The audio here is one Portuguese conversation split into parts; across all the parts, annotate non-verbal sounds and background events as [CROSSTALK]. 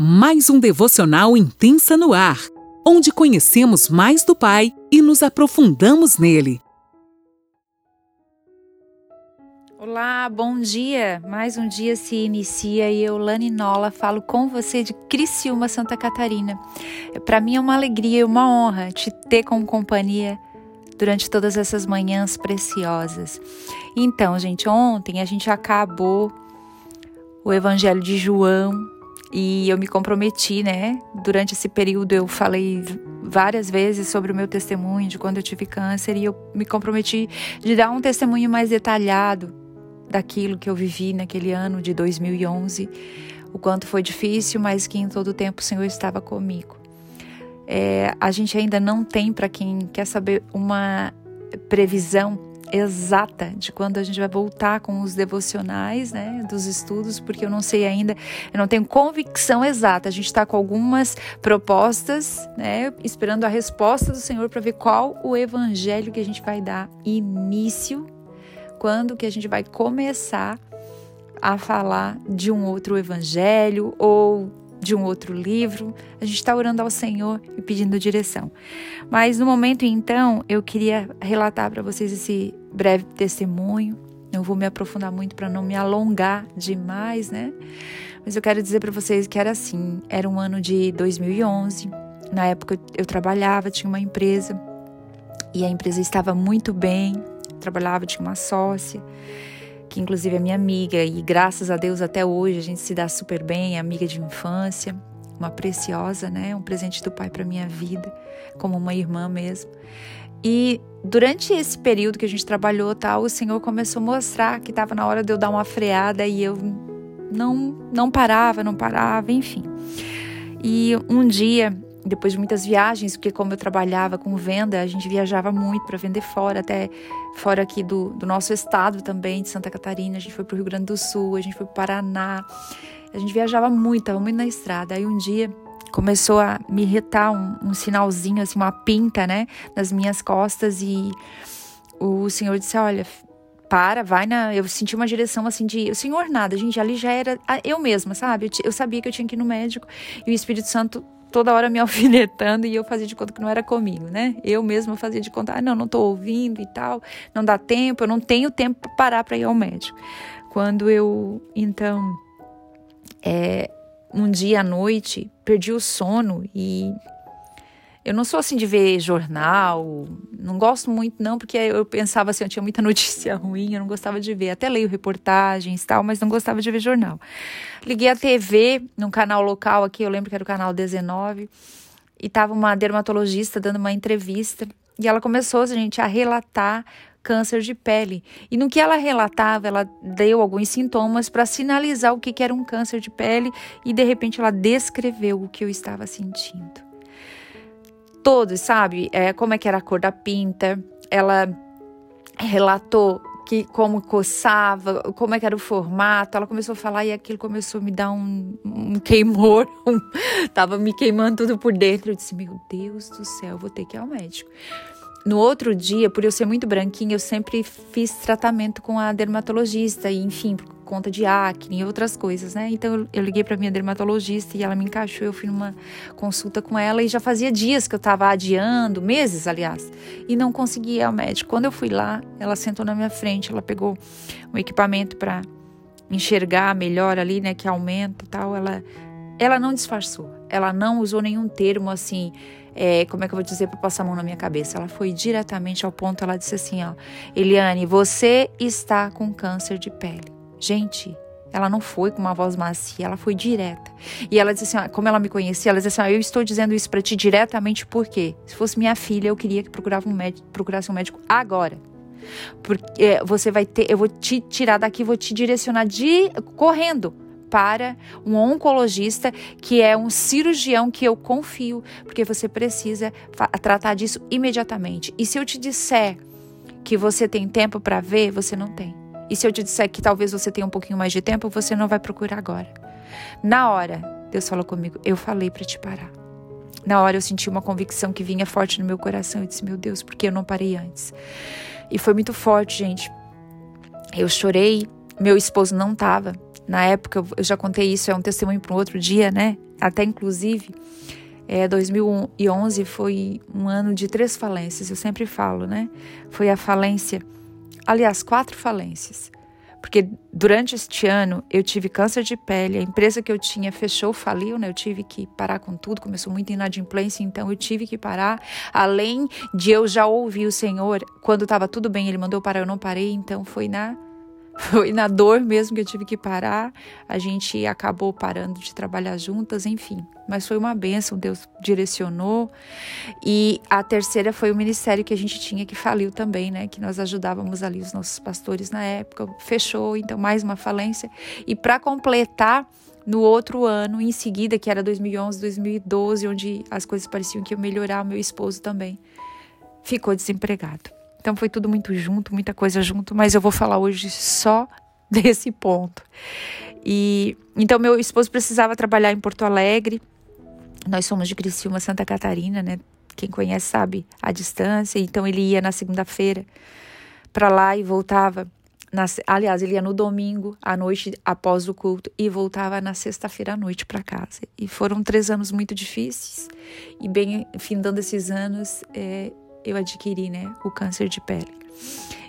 mais um devocional intensa no ar, onde conhecemos mais do Pai e nos aprofundamos nele. Olá, bom dia! Mais um dia se inicia e eu, Lani Nola, falo com você de Criciúma, Santa Catarina. Para mim é uma alegria e uma honra te ter como companhia durante todas essas manhãs preciosas. Então, gente, ontem a gente acabou o Evangelho de João e eu me comprometi, né? Durante esse período eu falei várias vezes sobre o meu testemunho de quando eu tive câncer e eu me comprometi de dar um testemunho mais detalhado daquilo que eu vivi naquele ano de 2011, o quanto foi difícil, mas que em todo o tempo o Senhor estava comigo. É, a gente ainda não tem, para quem quer saber, uma previsão exata de quando a gente vai voltar com os devocionais, né, dos estudos, porque eu não sei ainda, eu não tenho convicção exata. A gente está com algumas propostas, né, esperando a resposta do Senhor para ver qual o evangelho que a gente vai dar início quando que a gente vai começar a falar de um outro evangelho ou de um outro livro. A gente está orando ao Senhor e pedindo direção. Mas no momento então, eu queria relatar para vocês esse breve testemunho. Não vou me aprofundar muito para não me alongar demais, né? Mas eu quero dizer para vocês que era assim. Era um ano de 2011. Na época eu trabalhava, tinha uma empresa e a empresa estava muito bem, trabalhava, tinha uma sócia, que inclusive é minha amiga, e graças a Deus até hoje a gente se dá super bem, é amiga de infância, uma preciosa, né? Um presente do pai para minha vida, como uma irmã mesmo. E durante esse período que a gente trabalhou, tal, o Senhor começou a mostrar que estava na hora de eu dar uma freada e eu não não parava, não parava, enfim. E um dia depois de muitas viagens, porque como eu trabalhava com venda, a gente viajava muito para vender fora, até fora aqui do, do nosso estado também, de Santa Catarina. A gente foi para o Rio Grande do Sul, a gente foi para o Paraná. A gente viajava muito, estava muito na estrada. Aí um dia começou a me irritar um, um sinalzinho, assim, uma pinta, né, nas minhas costas e o senhor disse: Olha, para, vai na. Eu senti uma direção assim de. O senhor nada, gente, ali já era eu mesma, sabe? Eu, sabia que eu tinha que ir no médico e o Espírito Santo toda hora me [LAUGHS] alfinetando e eu fazia de conta que não era comigo, né? Eu mesma fazia de conta, ah, não, não tô ouvindo e tal, não dá tempo, eu não tenho tempo para parar para ir ao médico. Quando eu, então, é, um dia à noite, perdi o sono e eu não sou assim de ver jornal, não gosto muito não, porque eu pensava assim, eu tinha muita [LAUGHS] notícia ruim, eu não gostava de ver. Até leio reportagens e tal, mas não gostava de ver jornal. Liguei a TV num canal local aqui, eu lembro que era o canal 19, e tava uma dermatologista dando uma entrevista, e ela começou, gente, a relatar câncer de pele. E no que ela relatava, ela deu alguns sintomas para sinalizar o que, que era um câncer de pele e de repente ela descreveu o que eu estava sentindo todos, sabe? É, como é que era a cor da pinta. Ela relatou que como coçava, como é que era o formato. Ela começou a falar e aquilo começou a me dar um, um queimor. Um, [LAUGHS] tava me queimando tudo por dentro. Eu disse, meu Deus do céu, vou ter que ir ao médico. No outro dia, por eu ser muito branquinha, eu sempre fiz tratamento com a dermatologista, e enfim, por conta de acne e outras coisas, né? Então eu, liguei para minha dermatologista e ela me encaixou. Eu fui numa consulta com ela e já fazia dias que eu estava adiando, meses, aliás, e não conseguia ir ao médico. Quando eu fui lá, ela sentou na minha frente, ela pegou um equipamento para enxergar melhor ali, né, que aumenta e tal. Ela, ela não disfarçou, ela não usou nenhum termo assim é, como é que eu vou dizer para passar a mão na minha cabeça? Ela foi diretamente ao ponto, ela disse assim, ó, Eliane, você está com câncer de pele. Gente, ela não foi com uma voz macia, ela foi direta. E ela disse assim, ó, como ela me conhecia, ela disse assim, ó, eu estou dizendo isso para ti diretamente porque se fosse minha filha, eu queria que procurava um médico, procurasse um médico agora. Porque é, você vai ter, eu vou te tirar daqui, vou te direcionar de correndo para um oncologista que é um cirurgião que eu confio, porque você precisa tratar disso imediatamente. E se eu te disser que você tem tempo para ver, você não tem. E se eu te disser que talvez você tenha um pouquinho mais de tempo, você não vai procurar agora. Na hora, Deus falou comigo, eu falei para te parar. Na hora eu senti uma convicção que vinha forte no meu coração. Eu disse, meu Deus, por que eu não parei antes? E foi muito forte, gente. Eu chorei, meu esposo não estava. Na época, eu já contei isso, é um testemunho para um outro dia, né? até inclusive é, 2011 foi um ano de três falências, eu sempre falo, né? Foi a falência, aliás, quatro falências. Porque durante este ano eu tive câncer de pele, a empresa que eu tinha fechou, faliu, né? Eu tive que parar com tudo, começou muita inadimplência, então eu tive que parar. Além de eu já ouvir o Senhor, quando estava tudo bem, Ele mandou parar, eu não parei, então foi na foi na dor mesmo que eu tive que parar. A gente acabou parando de trabalhar juntas, enfim. Mas foi uma benção, Deus direcionou. E a terceira foi o ministério que a gente tinha que faliu também, né? Que nós ajudávamos ali os nossos pastores na época. Fechou, então mais uma falência. E para completar, no outro ano, em seguida, que era 2011, 2012, onde as coisas pareciam que iam melhorar, o meu esposo também ficou desempregado. Então foi tudo muito junto, muita coisa junto, mas eu vou falar hoje só [LAUGHS] desse ponto. E então meu esposo precisava trabalhar em Porto Alegre. Nós somos de Criciúma, Santa Catarina, né? Quem conhece sabe a distância. Então ele ia na segunda-feira para lá e voltava. Na, aliás, ele ia no domingo à noite após o culto e voltava na sexta-feira à noite para casa. E foram três anos muito difíceis. E bem, findando esses anos, é, eu adquiri, né, o câncer de pele.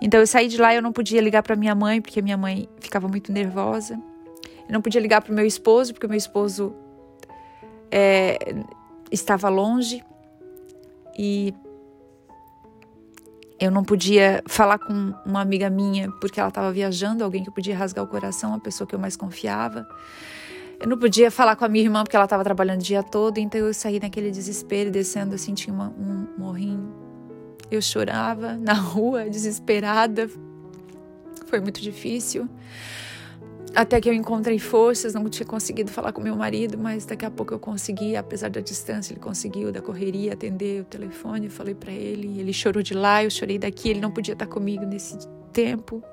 Então eu saí de lá, eu não podia ligar para minha mãe porque minha mãe ficava muito nervosa. Eu não podia ligar para o meu esposo porque o meu esposo é, estava longe e eu não podia falar com uma amiga minha porque ela estava viajando, alguém que eu podia rasgar o coração, a pessoa que eu mais confiava. Eu não podia falar com a minha irmã porque ela estava trabalhando o dia todo, então eu saí naquele desespero, descendo assim, tinha uma, um morrinho eu chorava [LAUGHS] na rua, desesperada. Foi muito difícil. Até que eu encontrei forças, não tinha conseguido falar com meu marido, mas daqui a pouco eu consegui, apesar da distância, ele conseguiu da correria atender o telefone. Eu falei para ele, ele chorou de lá, eu chorei daqui. Ele não podia estar comigo nesse tempo.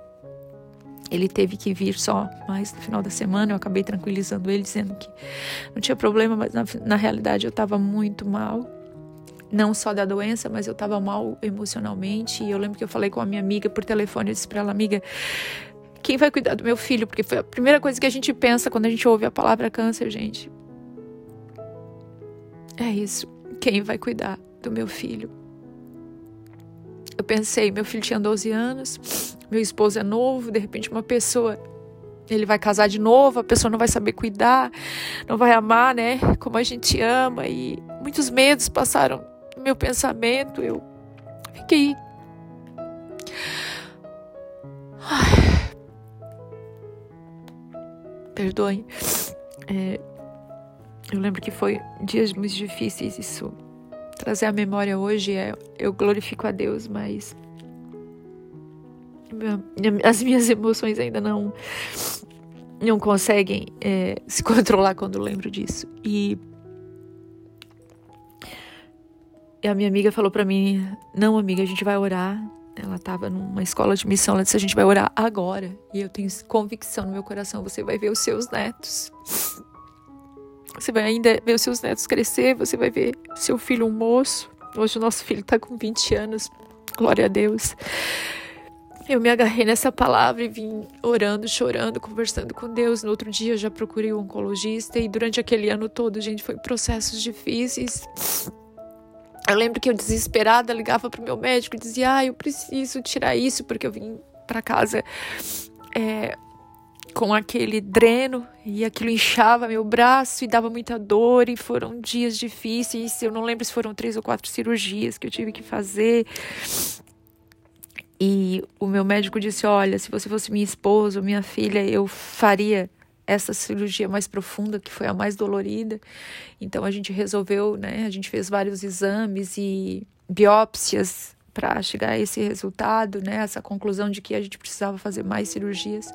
Ele teve que vir só mais no final da semana. Eu acabei tranquilizando ele, dizendo que não tinha problema, mas na, na realidade eu estava muito mal não só da doença, mas eu estava mal emocionalmente. E eu lembro que eu falei com a minha amiga por telefone, eu disse para ela, amiga, quem vai cuidar do meu filho? Porque foi a primeira coisa que a gente pensa quando a gente ouve a palavra câncer, gente. É isso. Quem vai cuidar do meu filho? Eu pensei, meu filho tinha 12 anos, meu esposo é novo, de repente uma pessoa ele vai casar de novo, a pessoa não vai saber cuidar, não vai amar, né? Como a gente ama e muitos medos passaram meu pensamento, eu fiquei. Ai. Perdoe. É, eu lembro que foi dias muito difíceis isso. Trazer a memória hoje é eu glorifico a Deus, mas as minhas emoções ainda não não conseguem é, se [LAUGHS] controlar quando lembro disso. E E a minha amiga falou para mim: Não, amiga, a gente vai orar. Ela estava numa escola de missão. Ela disse: A gente vai orar agora. E eu tenho convicção no meu coração: Você vai ver os seus netos. Você vai ainda ver os seus netos crescer. Você vai ver seu filho um moço. Hoje o nosso filho está com 20 anos. Glória a Deus. Eu me agarrei nessa palavra e vim orando, chorando, conversando com Deus. No outro dia eu já procurei um oncologista e durante aquele ano todo, gente, foi processos difíceis. Eu lembro que eu desesperada ligava para o meu médico e dizia: Ah, eu preciso tirar isso, porque eu vim para casa é, com aquele dreno e aquilo inchava meu braço e dava muita dor. E foram dias difíceis. Eu não lembro se foram três ou quatro cirurgias que eu tive que fazer. E o meu médico disse: Olha, se você fosse minha esposa minha filha, eu faria essa cirurgia mais profunda, que foi a mais dolorida. Então a gente resolveu, né? A gente fez vários exames e biópsias para chegar a esse resultado, né? Essa conclusão de que a gente precisava fazer mais cirurgias.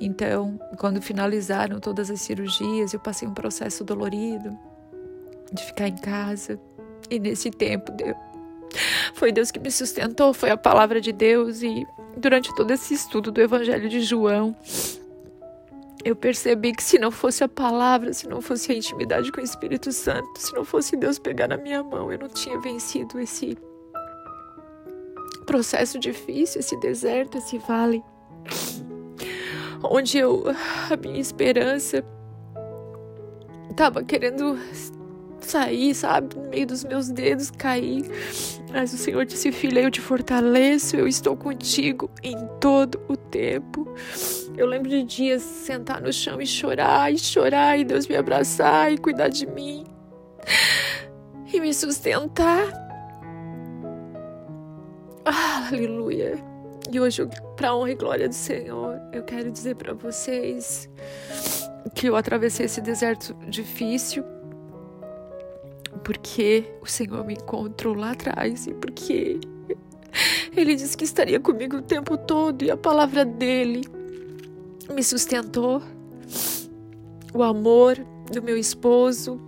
Então, quando finalizaram todas as cirurgias, eu passei um processo dolorido de ficar em casa. E nesse tempo, Deus, foi Deus que me sustentou, foi a palavra de Deus e durante todo esse estudo do Evangelho de João, eu percebi que se não fosse a palavra, se não fosse a intimidade com o Espírito Santo, se não fosse Deus pegar na minha mão, eu não tinha vencido esse processo difícil, esse deserto, esse vale, onde eu a minha esperança tava querendo sair, sabe, no meio dos meus dedos, cair. Mas o Senhor disse: Filha, eu te fortaleço, eu estou contigo em todo o tempo. Eu lembro de dias sentar no chão e chorar, e chorar, e Deus me abraçar e cuidar de mim e me sustentar. Ah, aleluia. E hoje, para honra e glória do Senhor, eu quero dizer para vocês que eu atravessei esse deserto difícil porque o Senhor me encontrou lá atrás e porque Ele disse que estaria comigo o tempo todo e a palavra dele me sustentou. O amor do meu esposo,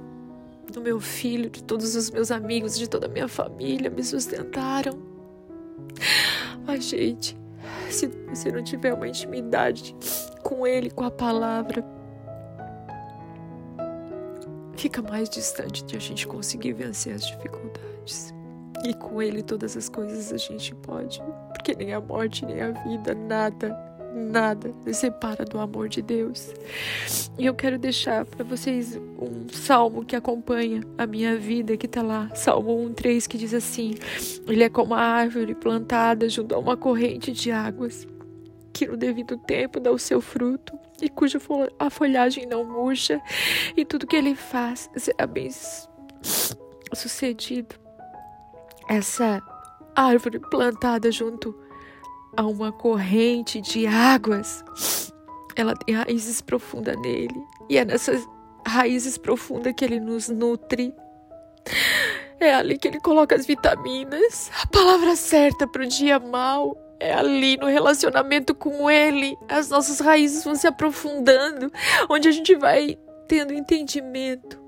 do meu filho, de todos os meus amigos, de toda a minha família me sustentaram. Mas, gente, se você não tiver uma intimidade com Ele, com a palavra, fica mais distante de a gente conseguir vencer as dificuldades. E com Ele todas as coisas a gente pode, porque nem a morte, nem a vida, nada, nada se separa do amor de Deus. E eu quero deixar para vocês um salmo que acompanha a minha vida, que tá lá, Salmo 1:3, que diz assim: Ele é como a árvore plantada junto a uma corrente de águas, que no devido tempo dá o seu fruto e cuja a folhagem não murcha, e tudo que ele faz será bem sucedido. Essa árvore plantada junto a uma corrente de águas, ela tem raízes profundas nele, e é nessas raízes profundas que ele nos nutre. É ali que ele coloca as vitaminas, a palavra certa para o dia mau é ali no relacionamento com Ele. As nossas raízes vão se aprofundando, onde a gente vai tendo entendimento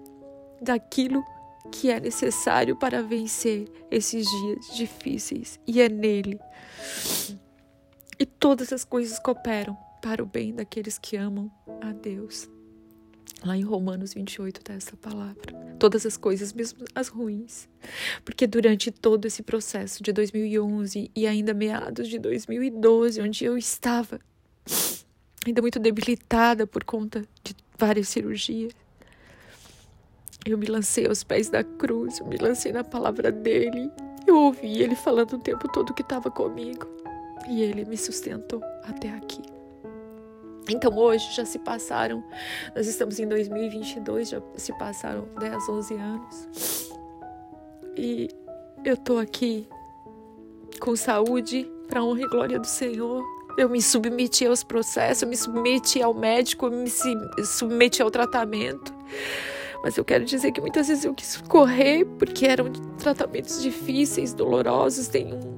daquilo que é necessário para vencer esses dias difíceis. E é nele. E todas as coisas cooperam para o bem daqueles que amam a Deus. Lá em Romanos 28 está essa palavra. Todas as coisas, mesmo as ruins. Porque durante todo esse processo de 2011 e ainda meados de 2012, onde eu estava ainda muito debilitada por conta de várias cirurgias, eu me lancei aos pés da cruz, eu me lancei na palavra dele. Eu ouvi ele falando o tempo todo que estava comigo. E ele me sustentou até aqui. Então hoje já se passaram, nós estamos em 2022, já se passaram 10, 11 anos. E eu tô aqui com saúde, para honra e glória do Senhor. Eu me submeti aos processos, eu me submeti ao médico, eu me submeti ao tratamento. Mas eu quero dizer que muitas vezes eu quis correr porque eram tratamentos difíceis, dolorosos. Tem, um,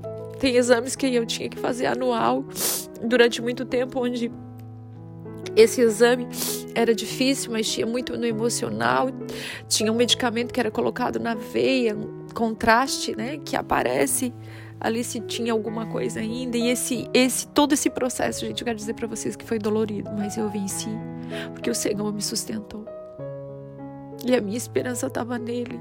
tem exames que eu tinha que fazer anual durante muito tempo, onde esse exame era difícil, mas tinha muito no emocional. Tinha um medicamento que era colocado na veia, um contraste, né, que aparece ali se tinha alguma coisa ainda. E esse, esse todo esse processo, gente, eu quero dizer para vocês que foi dolorido, mas eu venci, porque o Senhor me sustentou. E a minha esperança estava nele.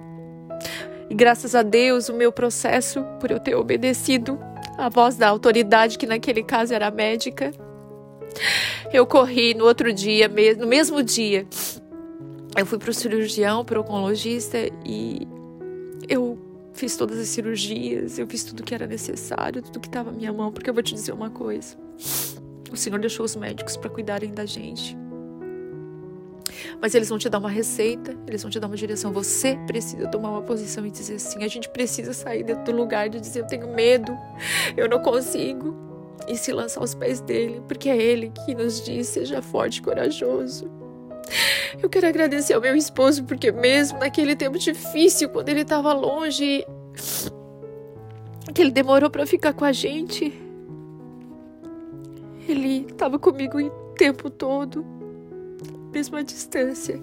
E graças a Deus, o meu processo, por eu ter obedecido a voz da autoridade, que naquele caso era médica, eu corri no outro dia, no mesmo dia. Eu fui para o cirurgião, para o oncologista e eu fiz todas as cirurgias, eu fiz tudo que era necessário, tudo que estava à minha mão, porque eu vou te dizer uma coisa. O Senhor deixou os médicos para cuidarem da gente. Mas eles vão te dar uma receita, eles vão te dar uma direção. Você precisa tomar uma posição e dizer assim: a gente precisa sair do lugar de dizer eu tenho medo, eu não consigo e se lançar aos pés dele, porque é ele que nos diz: seja forte e corajoso. Eu quero agradecer ao meu esposo, porque mesmo naquele tempo difícil, quando ele estava longe, que ele demorou para ficar com a gente, ele estava comigo o tempo todo, mesmo à distância.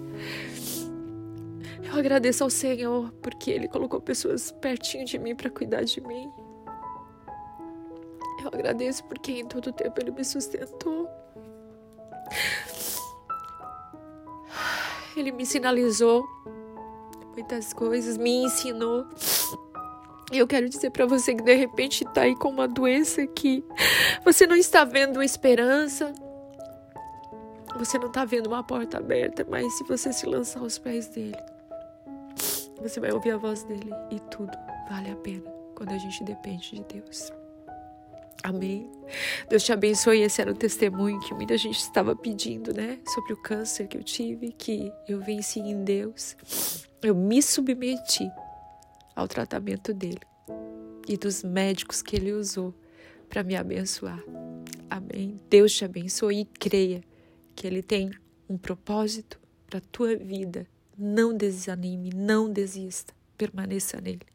Eu agradeço ao Senhor porque Ele colocou pessoas pertinho de mim para cuidar de mim. Eu agradeço porque em todo tempo Ele me sustentou. Ele me sinalizou muitas coisas, me ensinou. E eu quero dizer para você que de repente está aí com uma doença que você não está vendo esperança. Você não está vendo uma porta aberta, mas se você se lançar aos pés dele, você vai ouvir a voz dele e tudo vale a pena quando a gente depende de Deus. Amém. Deus te abençoe. Esse era o testemunho que muita gente estava pedindo, né? Sobre o câncer que eu tive, que eu venci em Deus. Eu me submeti ao tratamento dele e dos médicos que ele usou para me abençoar. Amém. Deus te abençoe e creia que ele tem um propósito para a tua vida. Não desanime, não desista. Permaneça nele.